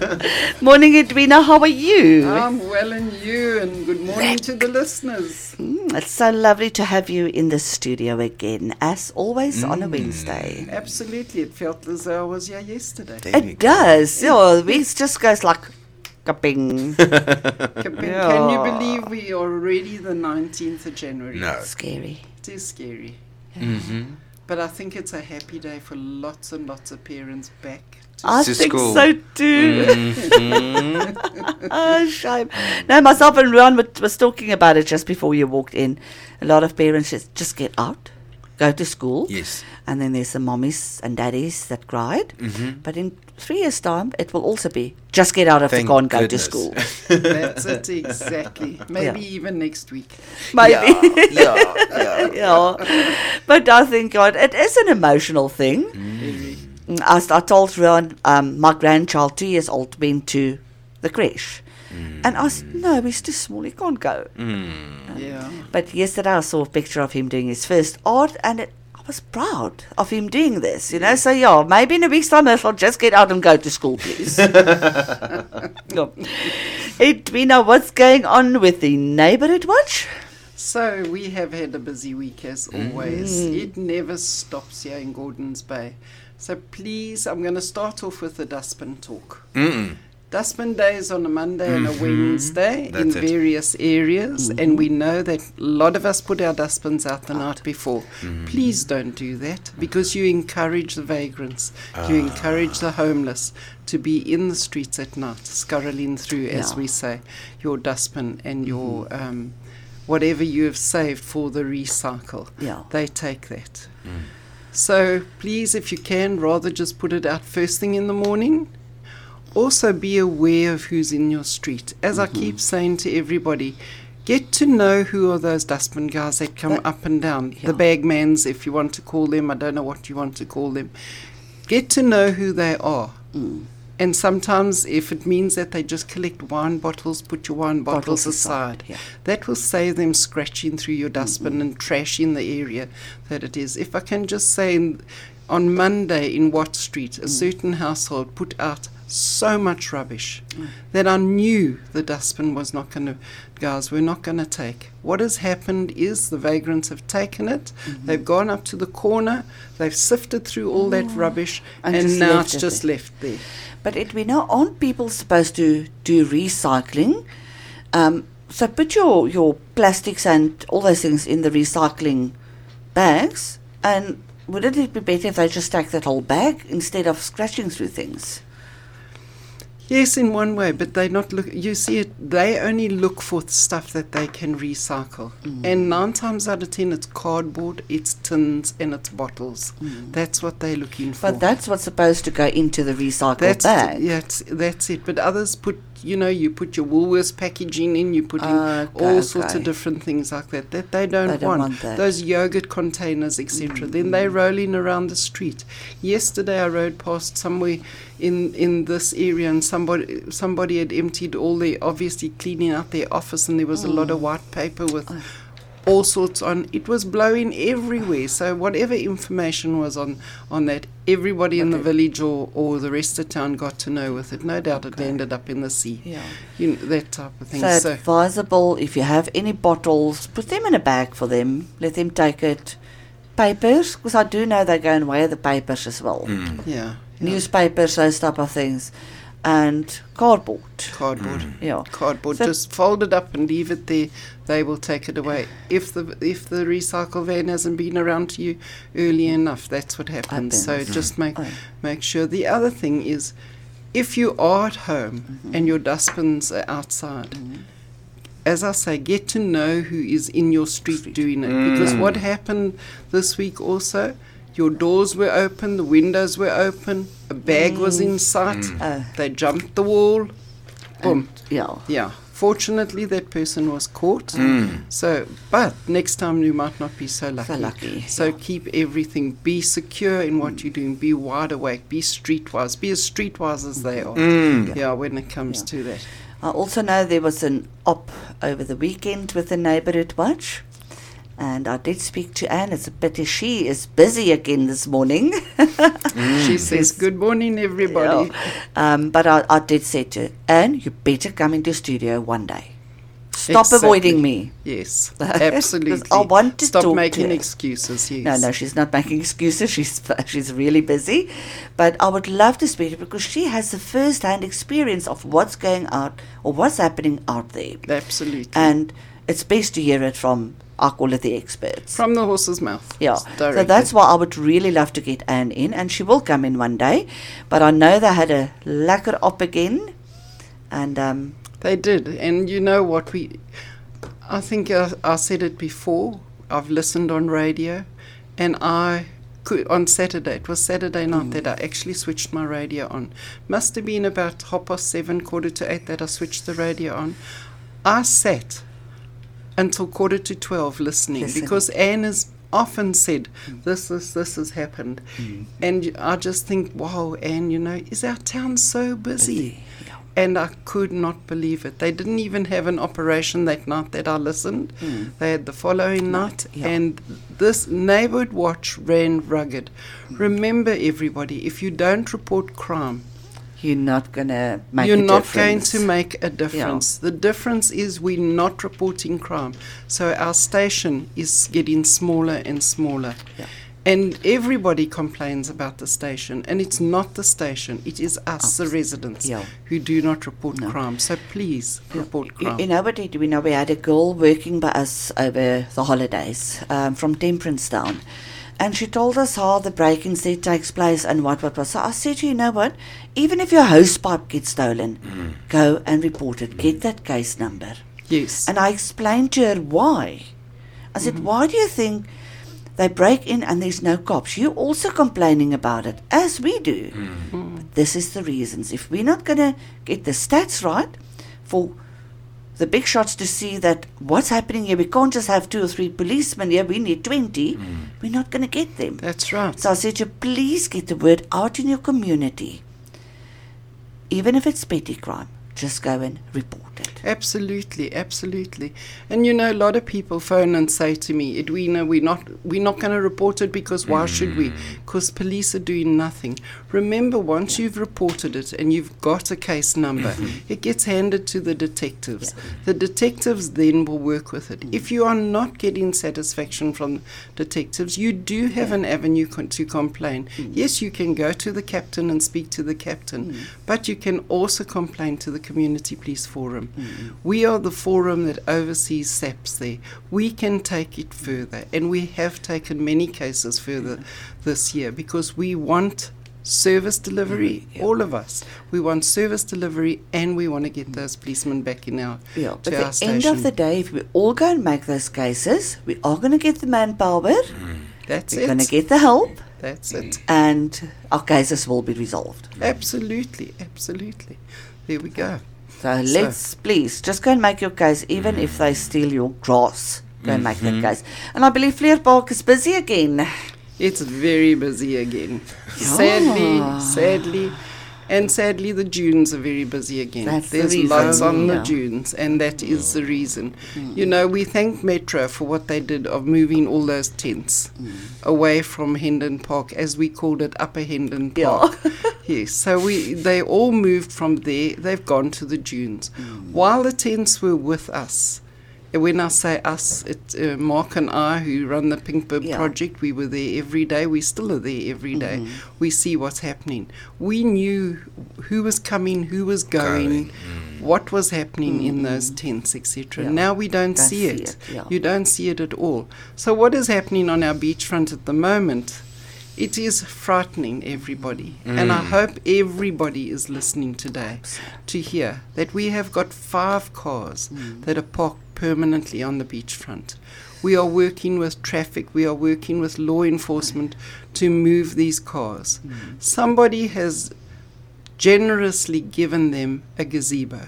Morning, Edwina. How are you? I'm well and you, and good morning to the listeners. Mm, it's so lovely to have you in the studio again, as always on a Mm. Wednesday. Absolutely, it felt as though I was here yesterday. There It does. Yeah, the week just goes like kaping. Can, can you believe we are already the 19th of January? No. Scary. It is scary. Mm-hmm. But I think it's a happy day for lots and lots of parents back. To I To think school. so too. Mm-hmm. oh, shame. No, myself and Ruan were, was talking about it just before you walked in. A lot of parents just, just get out, go to school, Yes. and then there's the mommies and daddies that cried. Mm-hmm. But in three years' time, it will also be just get out of Thank the car and go to school. That's it, exactly. Maybe even next week. Maybe. Yeah, yeah, yeah. yeah. But I think God, it is an emotional thing. Very. Mm, As I told Ruan, um, my grandchild, two years old, went to the creche. And I said, no, he's too small, he can't go. Mm. Yeah. But yesterday I saw a picture of him doing his first art and it, I was proud of him doing this, you know. So, yeah, maybe in a week's time I'll just get out and go to school, please. yeah. Edwina, what's going on with the neighborhood watch? So we have had a busy week as always. It never stops here in Gordons Bay. So please, I'm going to start off with the dustbin talk. Mm-mm. Dustbin Day is on a Monday and a mm-hmm. Wednesday in That's it. various areas, mm-hmm. and we know that a lot of us put our dustbins out the night before. Mm-hmm. Please don't do that because you encourage the vagrants, you ah. encourage the homeless to be in the streets at night, scurrying through, as Yeah. we say, your dustbin and your um, whatever you have saved for the recycle. Yeah. They take that. Mm. So please, if you can, rather just put it out first thing in the morning. Also, be aware of who's in your street. As I keep saying to everybody, get to know who are those dustbin guys that come That- up and down. yeah. The bagmans, if you want to call them. I don't know what you want to call them. Get to know who they are. Mm. And sometimes, if it means that they just collect wine bottles, put your wine bottles, aside. Yeah. That will save them scratching through your dustbin and trashing the area that it is. If I can just say, in, on Monday in Watt Street, a certain household put out so much rubbish that I knew the dustbin was not going to, guys, we're not going to take. What has happened is the vagrants have taken it, they've gone up to the corner, they've sifted through all that rubbish, And and, now it's just there. left there. But it Edwina, aren't people supposed to do recycling? Um, so put your, your plastics and all those things in the recycling bags, and wouldn't it be better if they just take that whole bag instead of scratching through things? Yes, in one way, but they not look. You see, it. They only look for stuff that they can recycle, mm. and nine times out of ten, it's cardboard, it's tins, and it's bottles. Mm. That's what they're looking for. But that's what's supposed to go into the recycled that's bag. yeah, that's it. But others put, you know, you put your Woolworths packaging in, you put in Okay, all sorts okay. of different things like that that they don't, They don't want. want. Those yogurt containers, etc. Then they're mm. rolling around the street. Yesterday, I rode past somewhere in in this area, and somebody somebody had emptied all their obviously cleaning out their office, and there was a lot of mm. white paper with. Oh. All sorts on it was blowing everywhere. So whatever information was on on that, everybody in the village or, or the rest of town got to know with it. No doubt it Okay. ended up in the sea. Yeah. You know, that type of thing. So, So, advisable if you have any bottles, put them in a bag for them. Let them take it. Papers, because I do know they go and away the papers as well. Mm. yeah, yeah. Newspapers, those type of things, and cardboard. cardboard. Mm. Yeah. Cardboard. So- Just fold it up and leave it there. They will take it away. If the if the recycle van hasn't been around to you early enough, that's what happens. So Happens. just mm. make Oh. make sure. The other thing is, if you are at home Mm-hmm. and your dustbins are outside, mm-hmm. as I say, get to know who is in your street, Street. doing it. Mm. Because what happened this week also, your doors were open, the windows were open, a bag was in sight, Oh. they jumped the wall, boom. Yeah. Yeah. Fortunately, that person was caught. Mm. So, but next time you might not be so lucky. lucky, So yeah. keep everything. Be secure in what you're doing. Be wide awake. Be streetwise. Be as streetwise as they are. Mm. Yeah, when it comes Yeah. to that. I also know there was an op over the weekend with the neighbourhood watch, And I did speak to Anne. It's a pity she is busy again this morning. She says, Good morning, everybody. Um, but I, I did say to Anne, you better come into studio one day. Stop Exactly. avoiding me. Yes, absolutely. I want to Stop talk to making her. excuses. Yes. No, no, she's not making excuses. She's she's really busy, but I would love to speak to her because she has the first-hand experience of what's going out or what's happening out there, Absolutely. and it's best to hear it from I call it the experts. From the horse's mouth. yeah, so that's why I would really love to get Anne in, and she will come in one day. But I know they had a lekker op again, and um, They did. And you know what? We, I think I, I said it before. I've listened on radio, and I could, on Saturday, it was Saturday night that I actually switched my radio on. Must have been about half past seven, quarter to eight that I switched the radio on. I sat until quarter to 12 listening Listening. because Anne has often said, This, this, this has happened. Mm. And I just think, wow, Anne, you know, is our town so busy? Yeah. And I could not believe it. They didn't even have an operation that night that I listened. Mm. They had the following night. yeah. And this neighborhood watch ran rugged. Mm. Remember, everybody, if you don't report crime, you're not gonna make. you're not difference. going to make a difference. The difference is we're not reporting crime. So our station is getting smaller and smaller. Yeah. And everybody complains about the station, and it's not the station, it is us, the residents, Yeah. who do not report No. crime. So please report You, crime. you know what did we know? We had a girl working by us over the holidays um, from Temperance Town. And she told us how the break-ins there takes place and what, what, what. So I said to you, you know what? Even if your hose pipe gets stolen, mm. go and report it. Get that case number. yes. And I explained to her why. I said, mm-hmm. why do you think they break in and there's no cops? You're also complaining about it, as we do. But this is the reasons. If we're not going to get the stats right for the big shots to see that what's happening here, we can't just have two or three policemen here, we need 20, hmm. we're not going to get them. That's right. So I said to you, please get the word out in your community. Even if it's petty crime, just go and report it. Absolutely, absolutely. And you know, a lot of people phone and say to me, Edwina, we're not, we're not going to report it because why should we? Mm. Because police are doing nothing. Remember, once you've reported it and you've got a case number, mm-hmm. it gets handed to the detectives. The detectives then will work with it. Mm. If you are not getting satisfaction from detectives, you do have an avenue con- to complain. Mm. Yes, you can go to the captain and speak to the captain, but you can also complain to the Community Police Forum. We are the forum that oversees SAPS there. We can take it further, and we have taken many cases further this year because we want service delivery, Yeah. all of us. We want service delivery, and we want to get those policemen back in our, Yeah, to but our at the station. end of the day, if we all go and make those cases, we are going to get the manpower, mm. That's we're it. going to get the help, That's it. Mm. and our cases will be resolved. Absolutely, absolutely. There we go. So let's please just go and make your case, even if they steal your grass. Go and make that mm-hmm. case. And I believe Fleer Park is busy again. It's very busy again. Sadly, sadly. And sadly, the dunes are very busy again. That's the There's reason, lots on yeah. the dunes, and that is the reason. Mm. You know, we thank Metro for what they did of moving all those tents mm. away from Hendon Park, as we called it, Upper Hendon Park. Yeah. Park. yes, so we they all moved from there. They've gone to the dunes. Mm. While the tents were with us, and when I say us, it's uh, Mark and I who run the Pink Bib Yeah. project. We were there every day. We still are there every day. Mm-hmm. We see what's happening. We knew who was coming, who was going, mm. what was happening in mm-hmm. those tents, etc. Yeah. Now we don't, Don't see, see it. it, yeah. You don't see it at all. So what is happening on our beachfront at the moment? It is frightening everybody. And I mm. hope everybody is listening today to hear that we have got five cars mm. that are parked permanently on the beachfront. We are working with traffic, we are working with law enforcement to move these cars. Mm. Somebody has generously given them a gazebo.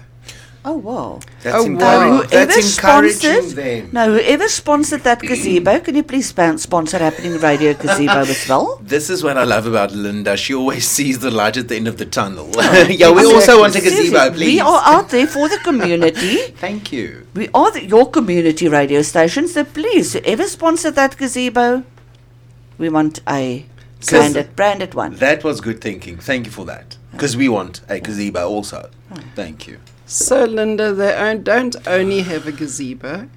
Oh wow. That's, Oh, encouraging. wow. That's Whoever encouraging sponsored- them. No, whoever sponsored that gazebo, can you please span- sponsor Happening Radio Gazebo as well? This is what I love about Linda. She always sees the light at the end of the tunnel. yeah, we also want a gazebo, please. We are out there for the community. Thank you. We are the, your community radio station, so please, whoever sponsored that gazebo, we want a branded, branded one. That was good thinking. Thank you for that. Because we want a gazebo also. Hmm. Thank you. So, Linda, they don't only have a gazebo,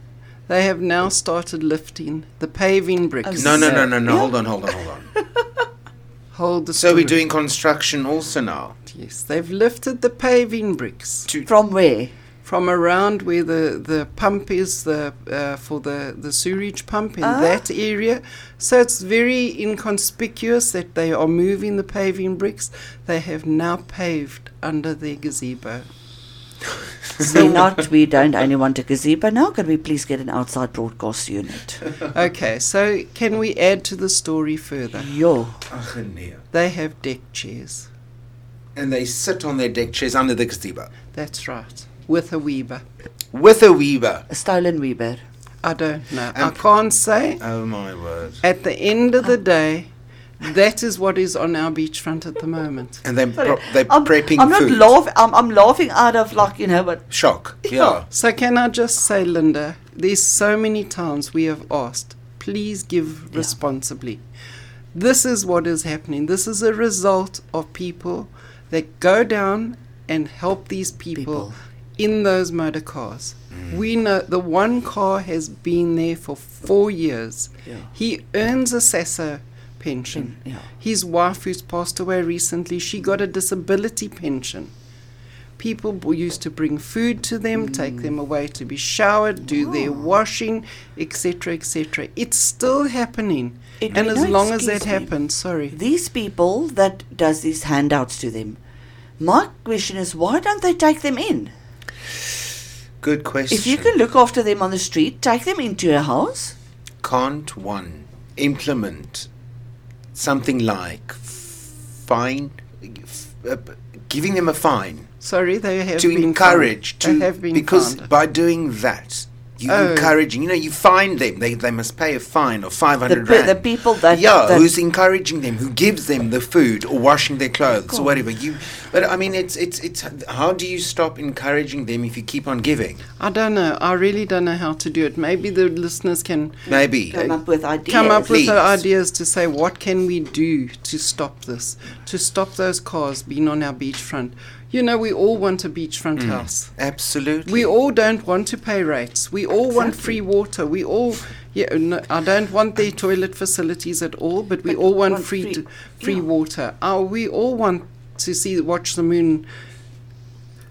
they have now started lifting the paving bricks. No, no, no, no, no. Hold on, hold on, hold on. Hold the So we're doing construction also now. Yes, they've lifted the paving bricks To From where? from around where the, the pump is the uh, for the, the sewage pump in Ah. that area. So it's very inconspicuous that they are moving the paving bricks. They have now paved under their gazebo. We not, we don't only want a gazebo now. Can we please get an outside broadcast unit? Okay, so can we add to the story further? Yo, Ach, nee. They have deck chairs. And they sit on their deck chairs under the gazebo. That's right. With a Weber. With a Weber. a stolen Weber. I don't know. I can't say. Oh my word. At the end of the day, that is what is on our beachfront at the moment. And they're, pro- they're I'm, prepping I'm not food. laughing. I'm, I'm laughing out of like you know, but Shock. Yeah. So can I just say, Linda, there's so many times we have asked, please give Yeah. responsibly. This is what is happening. This is a result of people that go down and help these people, People. in those motor cars. Mm. We know the one car has been there for four years. Yeah. He earns a SASSA pension. yeah. His wife, who's passed away recently, she got a disability pension. People b- used to bring food to them, take them away to be showered, do their washing, etc., etc. It's still happening, It- and as long as that me. happens, sorry, these people that does these handouts to them. My question is, why don't they take them in? Good question. If you can look after them on the street, take them into a house. Can't one implement something like fine, uh, giving them a fine sorry, they have to been encourage to have been because by doing that you Oh. encouraging you know you find them they, they must pay a fine of 500 pe- rand the people that yeah that, who's encouraging them who gives them the food or washing their clothes Cool. or whatever you but i mean it's it's it's how do you stop encouraging them if you keep on giving I don't know. I really don't know how to do it. Maybe the listeners can maybe come up with ideas. come up with Please. the ideas to say what can we do to stop this, to stop those cars being on our beachfront. You know, we all want a beachfront Mm. house. absolutely We all don't want to pay rates. We all want free water. We all, yeah, no, I don't want their toilet facilities at all, but we But all want, want free, free- t- free yeah. water. Uh, we all want to see watch the moon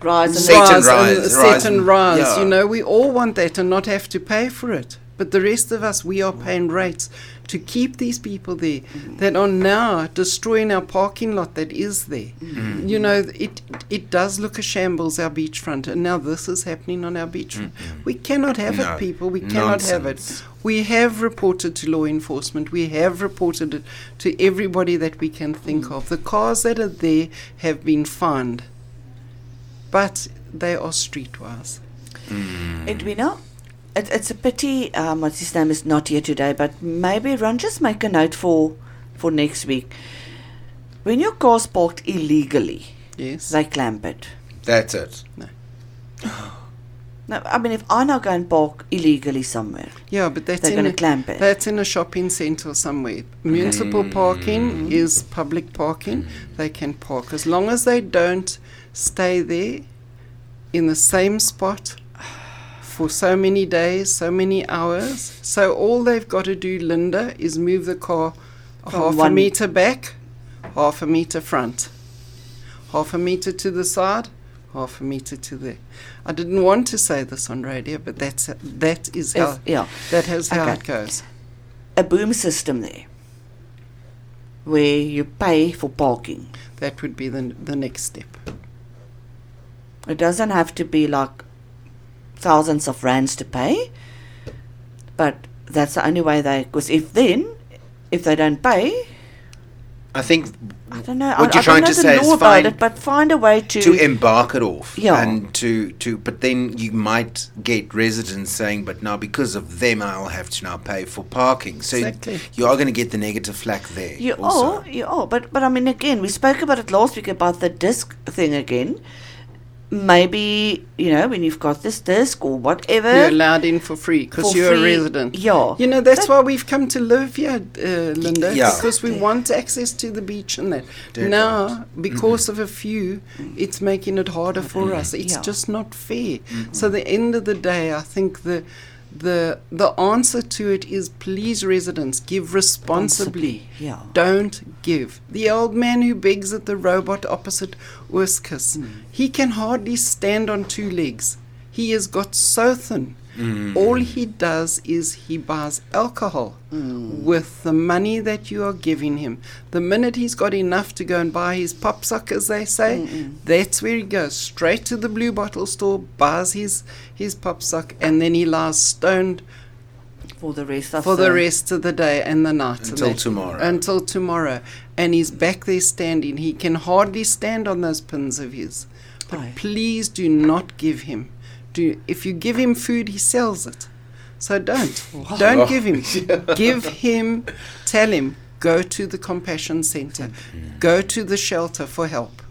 Rise and Set and rise rise, and rise set and and- rise. yeah. You know, we all want that and not have to pay for it. But the rest of us, we are paying rates to keep these people there that are now destroying our parking lot that is there. Mm. You know, it it does look a shambles our beachfront, and now this is happening on our beachfront. Mm. We cannot have No, it, people. We cannot have it. We have reported to law enforcement. We have reported it to everybody that we can think mm. of. The cars that are there have been fined, but they are streetwise. Edwina, it, it's a pity um, what's his name is not here today, but maybe Ruan just make a note for for next week. When your car's parked illegally, Yes. they clamp it. that's it No, I mean if I now go and park illegally somewhere, yeah, but that's they're going to clamp it. that's in a shopping centre somewhere. Municipal mm. parking mm-hmm. is public parking. Mm. They can park as long as they don't stay there in the same spot for so many days, so many hours. So all they've got to do, Linda, is move the car From half a meter back, half a meter front, half a meter to the side, half a meter to there. I didn't want to say this on radio, but that's that is how yeah, that is how Okay. it goes. a boom system there, where you pay for parking. That would be the the next step. It doesn't have to be like thousands of rands to pay, but that's the only way they. Because if then, if they don't pay, I think I don't know. what I, you're I trying don't to know say the is law about find it, but find a way to. to embark it off Yeah. and to to but then you might get residents saying but now because of them i'll have to now pay for parking so Exactly. you are going to get the negative flack there You also. are, you are, but but I mean, again, we spoke about it last week about the disc thing again. Maybe you know when you've got this disc or whatever. You're allowed in for free because you're free, a resident. yeah. You know, that's That- why we've come to live here, uh, Linda. Yeah. Because we Exactly. want access to the beach and that. Dead now, right. because of a few, it's making it harder for mm-hmm. us. It's Yeah. just not fair. Mm-hmm. So, the end of the day, I think the the the answer to it is please residents give responsibly. Yeah. don't give. The old man who begs at the robot opposite Urskus hmm. he can hardly stand on two legs. He has got so thin Mm-hmm. all he does is he buys alcohol mm. with the money that you are giving him the minute he's got enough to go and buy his papsak as they say that's where he goes straight to the blue bottle store buys his his papsak and then he lies stoned for the rest of for the rest of the day and the night. Until tomorrow. Until tomorrow. And he's back there standing. He can hardly stand on those pins of his. But Aye. please do not give him. Do if you give him food, he sells it. So don't. Don't give him. give him. Tell him. Go to the compassion center. Mm. Go to the shelter for help.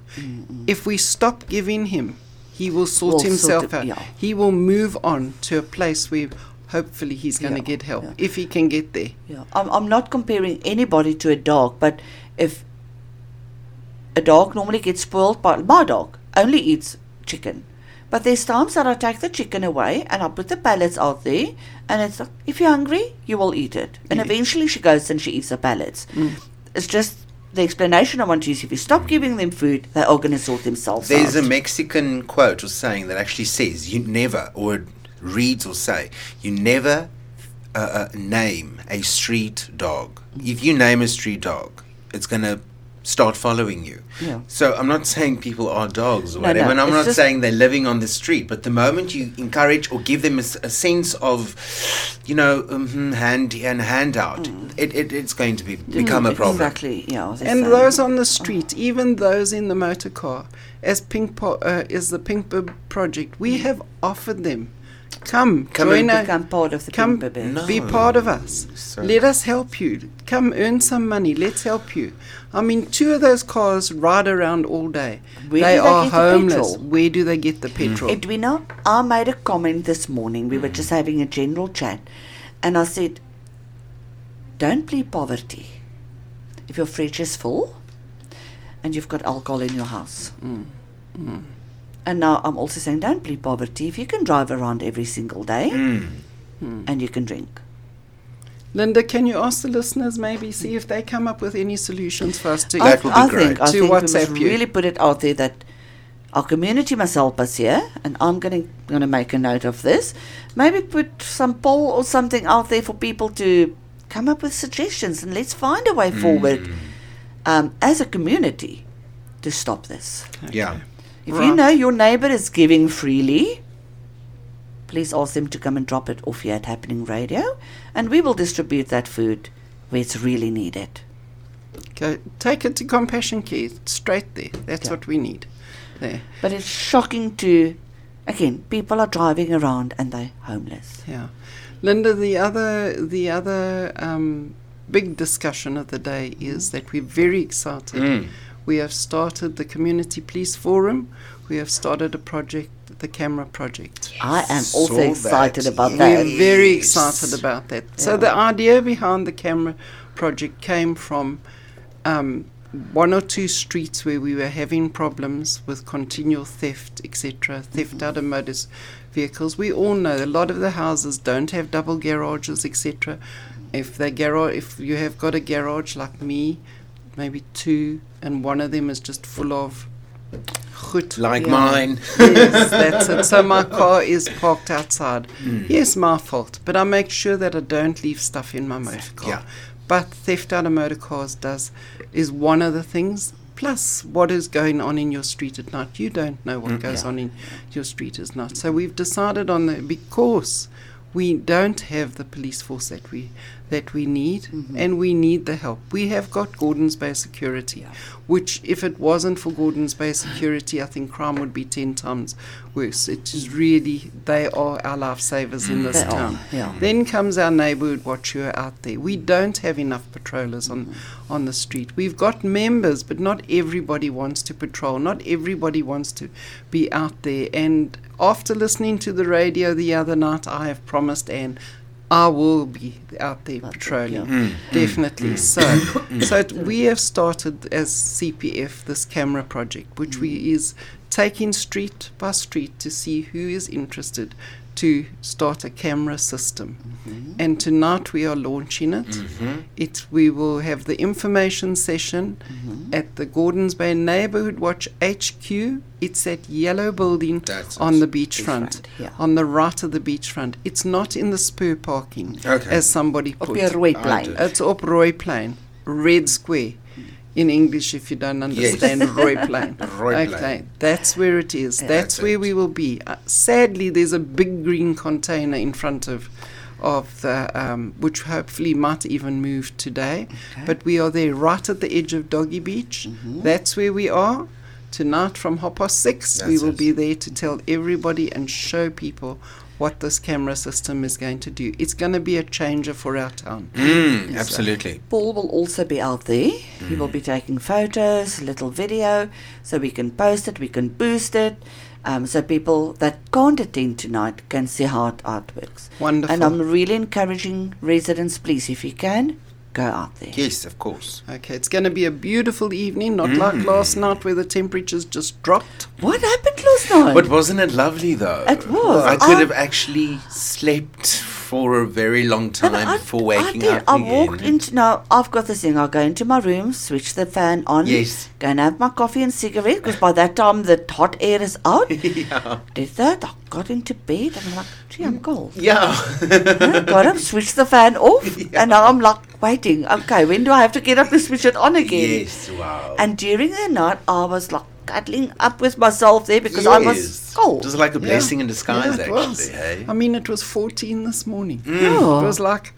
If we stop giving him, he will sort sort himself it- out. yeah. He will move on to a place where hopefully he's going to Yeah, get help yeah. if he can get there. Yeah, I'm, I'm not comparing anybody to a dog, but if a dog normally gets spoiled by my dog only eats chicken. But there's times that I take the chicken away and I put the pellets out there and it's like, if you're hungry, you will eat it. And eventually she goes and she eats the pellets. It's just the explanation I want to use. If you stop giving them food, they are going to sort themselves There's a. Mexican quote or saying that actually says you never, or reads or say, you never uh, uh, name a street dog. If you name a street dog, it's going to start following you. Yeah. So I'm not saying people are dogs or No, whatever, no, and I'm not saying they're living on the street. But the moment you encourage or give them a sense of, you know, um, hand and handout, it, it, it's going to be become a problem. Mm. Exactly, yeah. And saying- those on the street, even those in the motor car, as Pink po- uh, is the Pink Bib project, we have offered them, come, Come join and our- become part of the come, Pink Bib. No. be part of us. So- Let us help you. Come earn some money. Let's help you. I mean, two of those cars ride around all day. Where they do they are get the homeless. petrol? Where do they get the hmm. petrol? Edwina, I made a comment this morning. We were just having a general chat, and I said, "Don't plead poverty. If your fridge is full, and you've got alcohol in your house." Mm. Mm. And now I'm also saying, don't plead poverty if you can drive around every single day Mm. and you can drink. Linda, can you ask the listeners maybe see if they come up with any solutions for us to That I, would be I great. think I To think we must you. really put it out there that our community must help us here, and I'm going going to make a note of this. Maybe put some poll or something out there for people to come up with suggestions, and let's find a way forward um, as a community to stop this. Yeah. If you know your neighbour is giving freely, please ask them to come and drop it off here at Happening Radio, and we will distribute that food where it's really needed. Go, take it to Compassion Care straight there. That's Yeah. what we need. There. But it's shocking to, again, people are driving around and they're homeless. Yeah, Linda. The other, the other um, big discussion of the day is that we're very excited. Mm. We have started the Community Police Forum. We have started a project, the Camera Project. I am also Saw that, excited about yes. that. We're very excited about that. So the idea behind the camera project came from um, one or two streets where we were having problems with continual theft, etc., theft out of motor vehicles. We all know a lot of the houses don't have double garages, etc. If they garage, if you have got a garage like me, maybe two, and one of them is just full of goed. Like Yeah. mine. yes, that's it. So my car is parked outside. Mm. Yes, my fault, but I make sure that I don't leave stuff in my motor car. Yeah. But theft out of motor cars does is one of the things. Plus, what is going on in your street at night? You don't know what Mm. goes Yeah. on in your street at night. So we've decided on that because We don't have the police force that we that we need, Mm-hmm. and we need the help. We have got Gordon's Bay Security, which, if it wasn't for Gordon's Bay Security, I think crime would be ten times worse. It is really they are our lifesavers in this They are, town. yeah. Then comes our neighbourhood watch who are out there. We don't have enough patrollers on, on the street. We've got members, but not everybody wants to patrol. Not everybody wants to be out there. And after listening to the radio the other night, I have promised Anne I will be out there Out patrolling. yeah. Mm. Definitely. Mm. So, mm. so it, we have started as CPF this camera project, which we is taking street by street to see who is interested to start a camera system. And tonight we are launching it. Mm-hmm. It we will have the information session at the Gordons Bay Neighborhood Watch HQ. It's that yellow building That's on it. the beachfront, Beachfront, yeah. on the right of the beachfront. It's not in the spur parking, Okay. as somebody put. die rooi I It's up Rooi Plein, Red Square. In English, if you don't understand Rooi Plein. Roy okay, Plain. that's where it is. That's That's where it. we will be. Uh, sadly, there's a big green container in front of of the um, which hopefully might even move today. Okay. But we are there, right at the edge of Doggy Beach. Mhm. That's where we are. Tonight from half past six, we will it. be there to tell everybody and show people what this camera system is going to do. It's going to be a changer for our town. Mm, absolutely. Paul will also be out there. He will be taking photos, little video, so we can post it, we can boost it, um, so people that can't attend tonight can see how it art works. Wonderful. And I'm really encouraging residents, please, if you can, go out there. Yes, of course. Okay, it's going to be a beautiful evening, not Mm. like last night where the temperatures just dropped. What happened last night? But wasn't it lovely though? It was. I could I- have actually slept for a very long And time I- before I waking did. up. I again. walked into now. I've got this thing. I'll go into my room, switch the fan on, Yes. go and have my coffee and cigarette because by that time the hot air is out. yeah. Did that? I got into bed and I'm like, gee, I'm mm, cold. Yeah. I got up, switched the fan off, and now I'm like waiting. Okay, when do I have to get up to switch it on again? yes. Wow. And during the night, I was like cuddling up with myself there because I was cold. It was like a Yeah. blessing in disguise, Yeah, actually. was. Hey? I mean, it was 14 this morning. Mm. Yeah. It was like,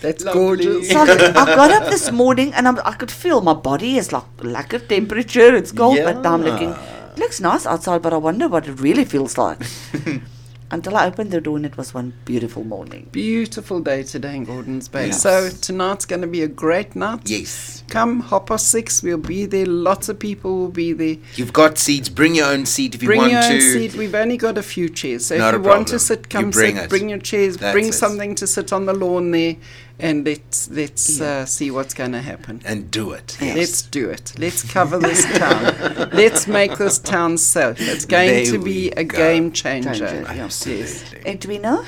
that's Lovely. gorgeous. So I, I got up this morning and I'm, I could feel my body is like lack of temperature. It's cold, but now I'm looking. It looks nice outside, but I wonder what it really feels like. Until I opened the door and it was one beautiful morning. Beautiful day today in Gordons Bay. Yes. So tonight's going to be a great night. Yes. Come, hop past six. We'll be there. Lots of people will be there. You've got seats. Bring your own seat if you want to. bring your own seat. We've only got a few chairs. So Not if a you want to sit, You come bring sit. it. Bring your chairs. That's bring it. something to sit on the lawn there, and let's let's Yeah. uh, see what's going to happen. And do it. Yes. Let's do it. Let's cover this town. Let's make this town safe. It's going There to be a go. game changer. Changer, yeah. Absolutely. Edwina,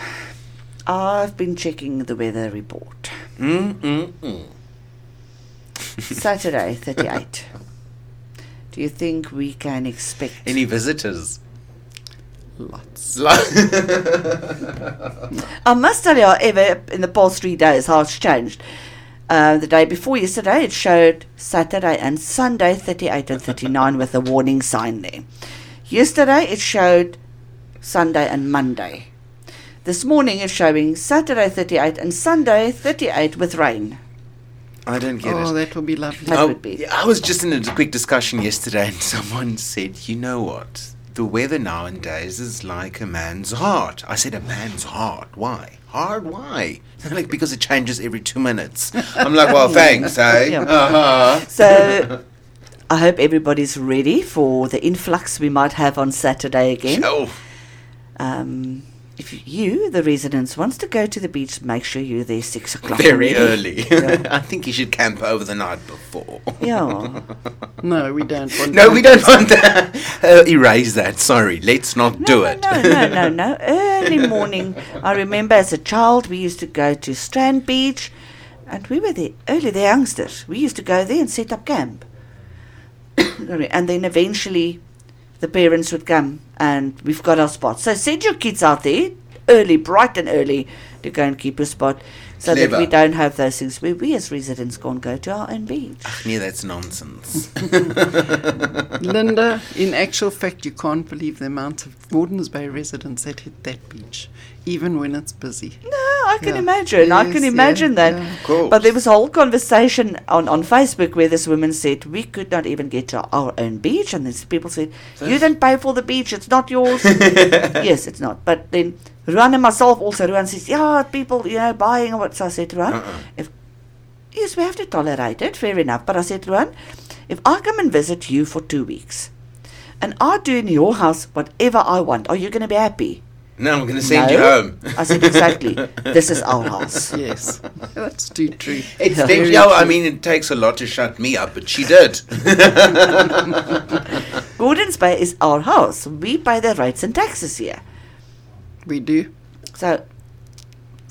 I've been checking the weather report. Mm, mm, mm. Saturday, 38. Do you think we can expect Any visitors? Lots. I must tell you, however, in the past three days, how it's changed. Uh, the day before yesterday, it showed Saturday and Sunday 38 and 39 with a warning sign there. Yesterday, it showed Sunday and Monday. This morning, it's showing Saturday 38 and Sunday 38 with rain. I don't get Oh, it. Oh, that will be lovely. That I, would be- I was just in a quick discussion yesterday, and someone said, "You know what? The weather nowadays is like a man's heart." I said, "A man's heart? Why? Hard? Why?" Like, "Because it changes every two minutes." I'm like, "Well, thanks, eh?" Yeah. Uh-huh. So I hope everybody's ready for the influx we might have on Saturday again. Oh, Um, if you, the residents, wants to go to the beach, make sure you're there six o'clock. very early. Yeah. I think you should camp over the night before. Yeah. No, we don't want No, that. we don't want that. Uh, erase that. Sorry, let's not No, do no, it. No, no, no, no. Early morning. I remember as a child we used to go to Strand Beach and we were there early, the youngsters. We used to go there and set up camp. and then eventually the parents would come and we've got our spots. So send your kids out there early, bright and early, to go and keep a spot so that we don't have those things where we as residents can't go to our own beach. Ach nee, that's nonsense. Linda, in actual fact, you can't believe the amount of Gordon's Bay residents that hit that beach, even when it's busy. No, I can Yeah. imagine. I Yes, can yeah, imagine that. yeah. Of. But there was a whole conversation on, on Facebook where this woman said we could not even get to our own beach, and these people said, "You didn't pay for the beach; it's not yours." yes, it's not. But then Ruan and myself also. Ruan says, "Yeah, people, you know, buying what." So I said, "Ruan, Uh-uh. if yes, we have to tolerate it. Fair enough." But I said, "Ruan, if I come and visit you for two weeks, and I do in your house whatever I want, are you going to be happy?" no, I'm going to send you home. I said, "Exactly. this is our house." Yes, that's too true. It's Yeah. definitely, Very I true. mean, it takes a lot to shut me up, but she did. Gordon's Bay is our house. We pay the rates and taxes here. We do. So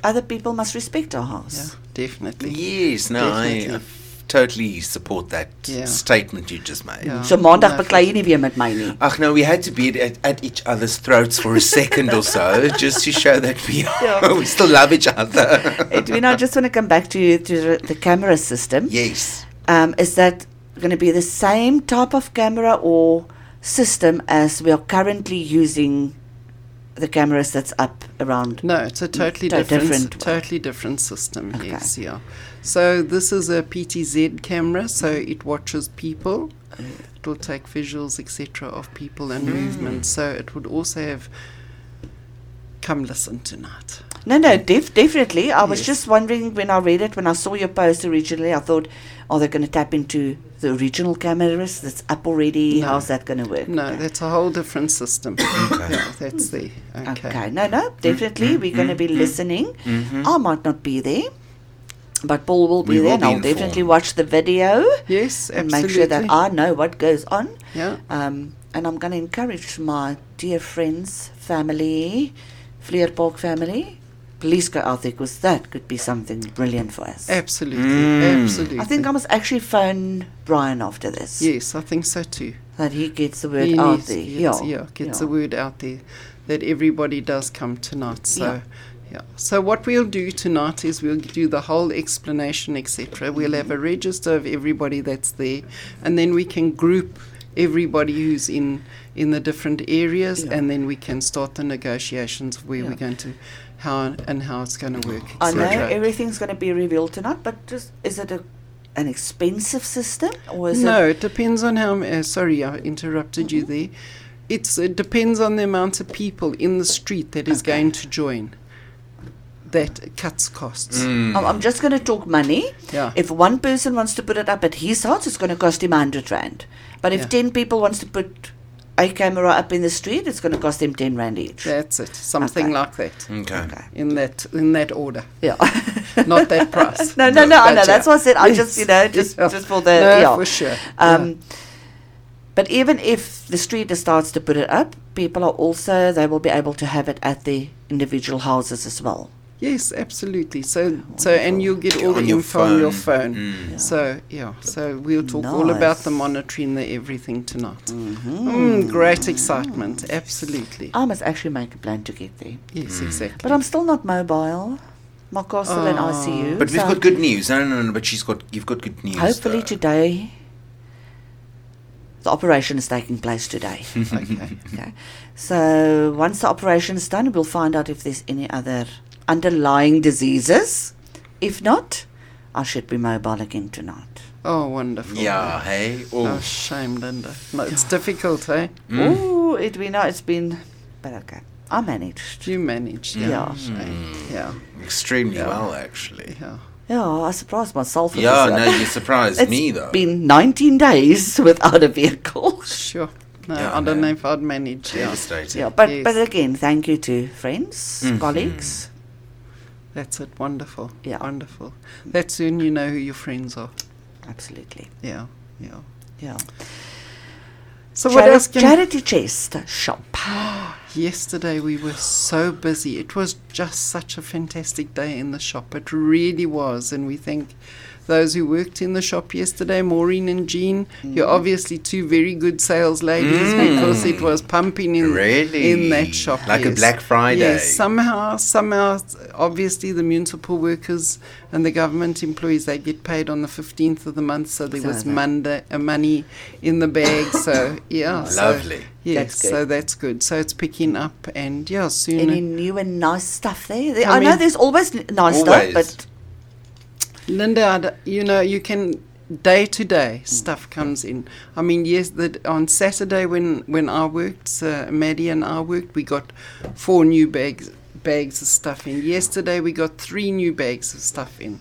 other people must respect our house. Yeah, house. definitely. yes, no, I, Definitely. I totally support that Yeah. statement you just made. Yeah. So maandag no, beklei jy nie weer met my nie. Ach no, we had to be at, at each other's throats for a second or so, just to show that we Yeah. we still love each other. Edwin, I just want to come back to to the, the camera system. yes. Um, is that going to be the same type of camera or system as we are currently using the cameras that's up around? No, it's a totally To- different, different totally different system. Okay. Yes, yeah. So this is a PTZ camera, so mm-hmm. it watches people. Uh, it will take visuals, etc., of people and mm. movement. So it would also have. Come listen tonight. No, no, def- definitely. I was just wondering when I read it, when I saw your post originally, I thought, are they going to tap into the original cameras that's up already? No. How's that going to work? No, Okay. that's a whole different system. yeah, that's the okay. Okay. No, no, definitely. Mm-hmm. We're going to be mm-hmm. listening. Mm-hmm. I might not be there, but Paul will be We there, will and I'll informed. definitely watch the video Yes, absolutely. and make sure that I know what goes on. yeah. Um, and I'm going to encourage my dear friends, family, Fleer Park family, please go out there because that could be something brilliant for us. Absolutely, Mm. absolutely. I think I must actually phone Brian after this. Yes, I think so too. That he gets the word He out needs- there. gets- yeah. yeah, gets yeah. the word out there that everybody does come tonight. So, Yeah. yeah. So what we'll do tonight is we'll do the whole explanation, etc. We'll have a register of everybody that's there, and then we can group everybody who's in in the different areas, Yeah. and then we can start the negotiations of where Yeah. we're going to, how and how it's going to work. I know everything's going to be revealed tonight, but just is it a an expensive system or is no, it? it depends on how. Uh, sorry, I interrupted you there. It's it depends on the amount of people in the street that is Okay. going to join. That cuts costs. Mm. I'm, I'm just going to talk money. Yeah. If one person wants to put it up at his house, it's going to cost him 100 rand. But if Yeah. 10 people wants to put a camera up in the street, it's going to cost them 10 rand each. That's it. Something Okay. like that. Okay. Okay. In that in that order. Yeah. Not that price. no, no, no, no, But know. That's what I said I Yes. just, you know, just Yeah. just for the No, yeah. for sure. Um, But even if the street starts to put it up, people are also they will be able to have it at the individual houses as well. Yes, absolutely. So so and you'll get all On the your info on your phone. phone. Mm. So yeah, so we'll talk all about the monitoring, the everything tonight. Mm-hmm. Mm, great excitement, absolutely. I must actually make a plan to get there. Yes, Mm. exactly. But I'm still not mobile. My car's still in Oh. ICU. But we've got good news. No, no, no. But she's got. You've got good news. Hopefully though. today, the operation is taking place today. okay. okay. So once the operation is done, we'll find out if there's any other underlying diseases. If not, I should be mobile again tonight. Oh, wonderful. Yeah. Hey. Oh, Oh. shame, Linda. No, it's difficult, eh? Mm. Oh, it we know it's been, but okay, I managed. You managed, yeah. Yeah. Shame. Yeah, Extremely Yeah. well, actually. yeah. Yeah, I surprised myself. Yeah. this No, you surprised me though. It's been 19 days without a vehicle. Sure. No, Yeah, I don't know if I'd manage. Yeah. Devastating. Yeah, but Yes. but again, thank you to friends, Mhm. colleagues. That's it. Wonderful. Yeah. Wonderful. That's when you know who your friends are. Absolutely. Yeah. Yeah. Yeah. So what else can Charity Chest shop. Yesterday we were so busy. It was just such a fantastic day in the shop. It really was, and we thank those who worked in the shop yesterday, Maureen and Jean. You're obviously two very good sales ladies Mm. because it was pumping in Really? in that shop. Like a. Black Friday. Yes, somehow, somehow, obviously the municipal workers and the government employees they get paid on the fifteenth of the month, so there So was Monday uh, money in the bag. So yeah, so, Lovely. Yes, That's so that's good. So it's picking up, and yeah, soon. Any new and nice stuff there? There- I I, know there's always nice Always. stuff, but Linda, I d- you know, you can day to day stuff comes in. I mean, yes, that on Saturday when when I worked, uh, Maddie and I worked, we got four new bags bags of stuff in. Yesterday we got three new bags of stuff in.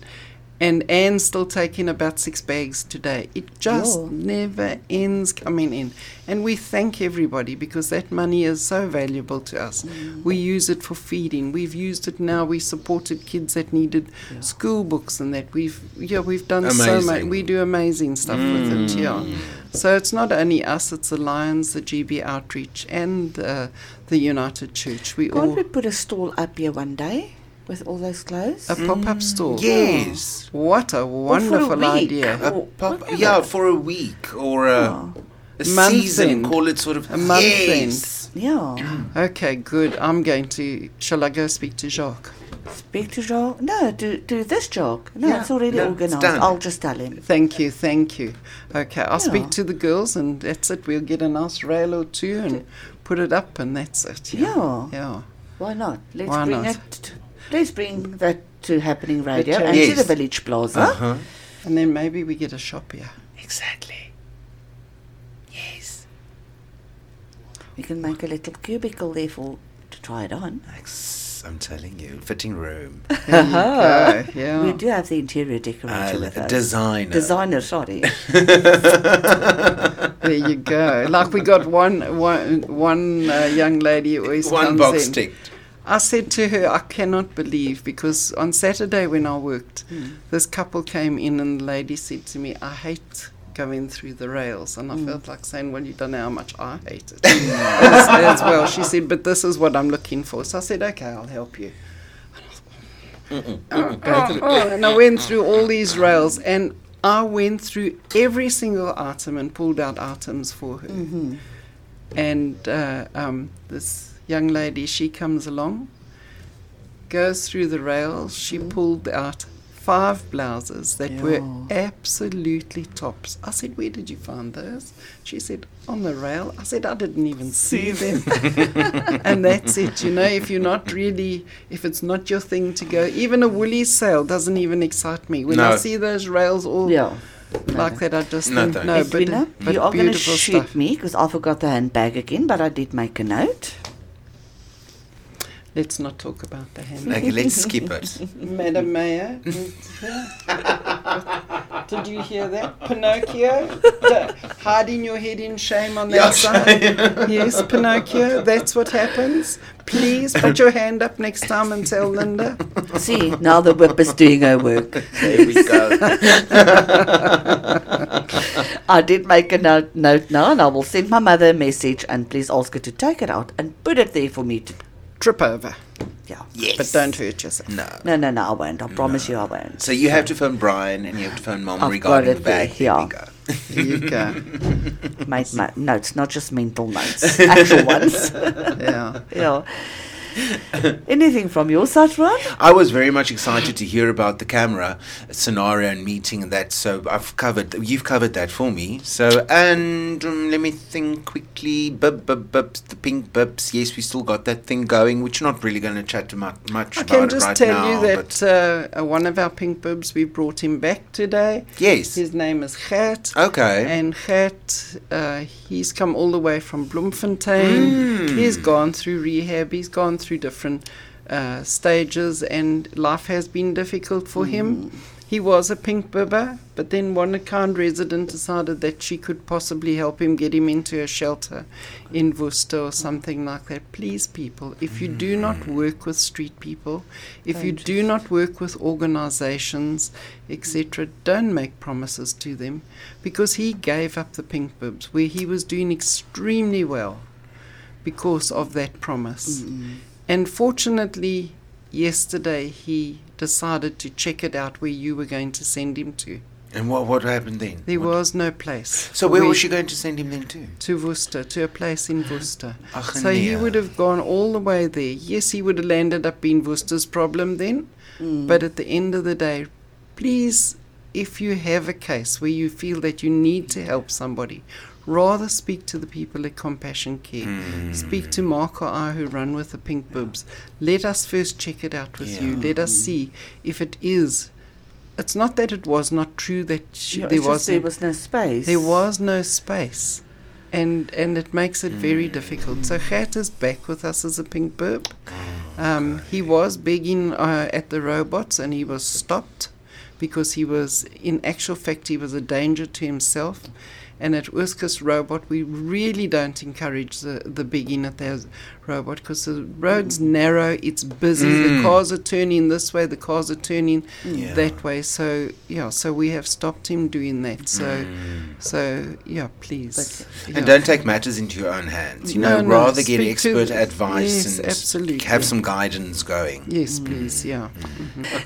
And Anne's still taking about six bags today. It just Yeah. never ends coming in. And we thank everybody because that money is so valuable to us. We use it for feeding. We've used it now. We supported kids that needed school books and that. We've yeah, we've done so much. We do amazing stuff with it, yeah. So it's not only us, it's the Lions, the GB Outreach and uh, the United Church. We can't all we put a stall up here one day with all those clothes? a pop-up mm. store. Yes. Oh, what a for a wonderful week. idea. A Or pop, whatever. yeah, for a week or a, Oh, a Month season. end. Call it sort of A month yes. yeah. Okay, good. I'm going to. Shall I go speak to Jacques? Speak to Jacques. No, do do this Jacques. No, Yeah, it's already no, organised. done. I'll just tell him. Thank you, thank you. Okay, I'll Yeah. speak to the girls, and that's it. We'll get a nice rail or two and put it up, and that's it. Yeah. Yeah. Why not? Let's Why bring not? it. Let's bring that to happening radio change. and to the village plaza. Uh-huh. And then maybe we get a shop here. Exactly. Yes. We can make a little cubicle there for to try it on. Ex- I'm telling you, fitting room. There you go. Yeah. We do have the interior decorator Uh, with us. designer. Designer, sorry. There you go. Like we got one one one uh, young lady who always One comes box in. ticked. I said to her, I cannot believe because on Saturday when I worked, Hmm. this couple came in and the lady said to me, I hate going through the rails. And I Hmm. felt like saying, Well, you don't know how much I hate it as, as well. She said, But this is what I'm looking for. So I said, Okay, I'll help you. Oh, oh, and I went through all these rails and I went through every single item and pulled out items for her. Mm-hmm. And uh, um, this young lady, she comes along, goes through the rails. She mm. pulled out five blouses that were absolutely tops. I said, Where did you find those? She said, On the rail. I said, I didn't even see them. and that's it, you know, if you're not really, if it's not your thing to go, even a woolly sale doesn't even excite me. When I see those rails all Yeah. like that, I just No, think, thanks. no, but, Edwina, but you are going to shoot stuff. me because I forgot the handbag again, but I did make a note. Let's not talk about the hand. Okay, let's skip it. Madam Mayor. Did you hear that? Pinocchio? D- hiding your head in shame on that side. Yes, Pinocchio, that's what happens. Please put your hand up next time and tell Linda. See, now the whip is doing her work. There we go. I did make a note, note now, and I will send my mother a message and please ask her to take it out and put it there for me to. Trip over, Yeah. Yes. but don't hurt yourself. No. No, no, no, I won't. I promise you I won't. So you have to phone Brian and you have to phone Mom I've regarding got the it bag. there, There yeah. we go. There you go. Made my notes, not just mental notes, actual ones. Yeah. yeah. Anything from your side, Ruan? I was very much excited to hear about the camera scenario and meeting and that. So I've covered, you've covered that for me. So and um, let me think quickly. Bub bub bubs, the pink bubs. Yes, we still got that thing going. Which not really going to chat too much, much I about can just right tell now. you that uh, uh, one of our pink bibs, we brought him back today. yes, His name is Gert. okay. And Gert, uh, he's come all the way from Bloemfontein. Mm. He's gone through rehab. He's gone through different uh, stages, and life has been difficult for him. He was a pink bibber, but then one kind resident decided that she could possibly help him get him into a shelter in Worcester or something like that. Please, people, if you do not work with street people, if you Don't. work with organizations, etc., don't make promises to them because he gave up the pink bibs where he was doing extremely well because of that promise. And fortunately, yesterday he decided to check it out where you were going to send him to. And what what happened then? There What- was no place. So where was she going to send him then to? To Worcester, to a place in Worcester. Ach, So he would have gone all the way there. Yes, he would have landed up being Worcester's problem then. Mm. But at the end of the day, please, if you have a case where you feel that you need to help somebody, rather speak to the people at Compassion Care. Mm. Speak to Mark or I who run with the Pink Bibs. Let us first check it out with you. Let us see if it is. It's not that it was not true that she, Yeah, there was there was no space. there was no space. And and it makes it very difficult. So Gert is back with us as a pink bib. Um, he was begging uh, at the robots and he was stopped because he was, in actual fact, he was a danger to himself. And at Urskus Robot, we really don't encourage the, the begging at the robot because the road's narrow, it's busy, the Mm. cars are turning this way, the cars are turning Yeah. that way. So, yeah, so we have stopped him doing that. So, Mm. so yeah, please. But- yeah. And don't take matters into your own hands. You know, No, no, rather get expert advice yes, and absolutely. have some guidance going. Yes, please, yeah.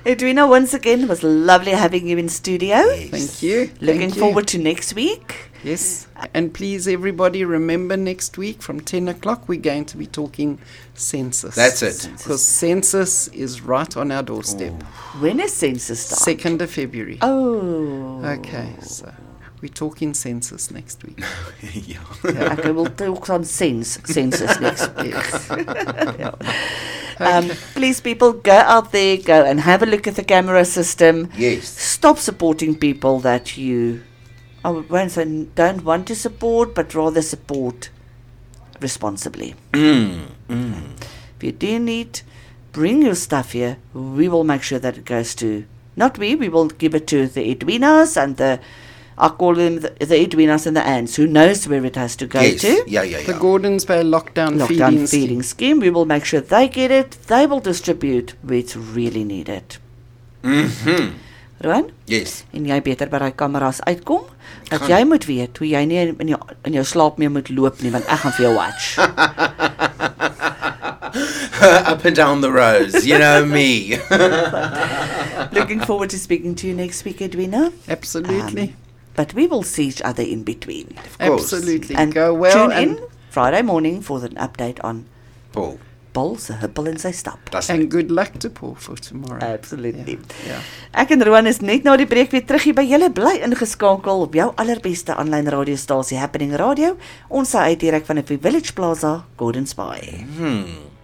Edwina, once again, it was lovely having you in studio. Yes. Thank you. Looking Thank you. forward to next week. Yes. And please, everybody, remember next week from 10 o'clock, we're going to be talking census. That's it. Because census is right on our doorstep. When is census start? 2nd of February. Oh. Okay, so we're talking census next week. yeah. Okay, we'll talk on sense, census next week. Yes. Um, please, people, go out there, go and have a look at the camera system. Yes. Stop supporting people that you, I won't say don't want to support, but rather support responsibly. Mm. Mm. If you do need, bring your stuff here. We will make sure that it goes to, not we, we will give it to the Edwinas and the, I call them the, the Edwinas and the Ants, who knows where it has to go yes. to. Yeah, yeah, yeah. The Gordon's Bay lockdown, Lockdown feeding, feeding, scheme. scheme. We will make sure they get it. They will distribute where it's really needed. Mhm. Ruan? Yes. En jy beter by daai kameras uitkom. Dat Gaan. jy moet weet hoe jy nie in jou in jou slaap mee moet loop nie want ek gaan vir jou watch. Up and down the rows. You know me. Looking forward to speaking to you next week, Edwina. Absolutely. Um, but we will see each other in between. course. Absolutely. And Go well. tune and, in Friday morning for an update on Paul. Paul se huppel en sy stap. That's and it. good luck to Paul for tomorrow. Absolutely. Yeah. Ek en Roan is net na die breek weer terug hier by julle bly ingeskakel op jou allerbeste aanlyn radiostasie Happening Radio. Ons sê uit direk van die Village Plaza, Gordons Bay. Hmm.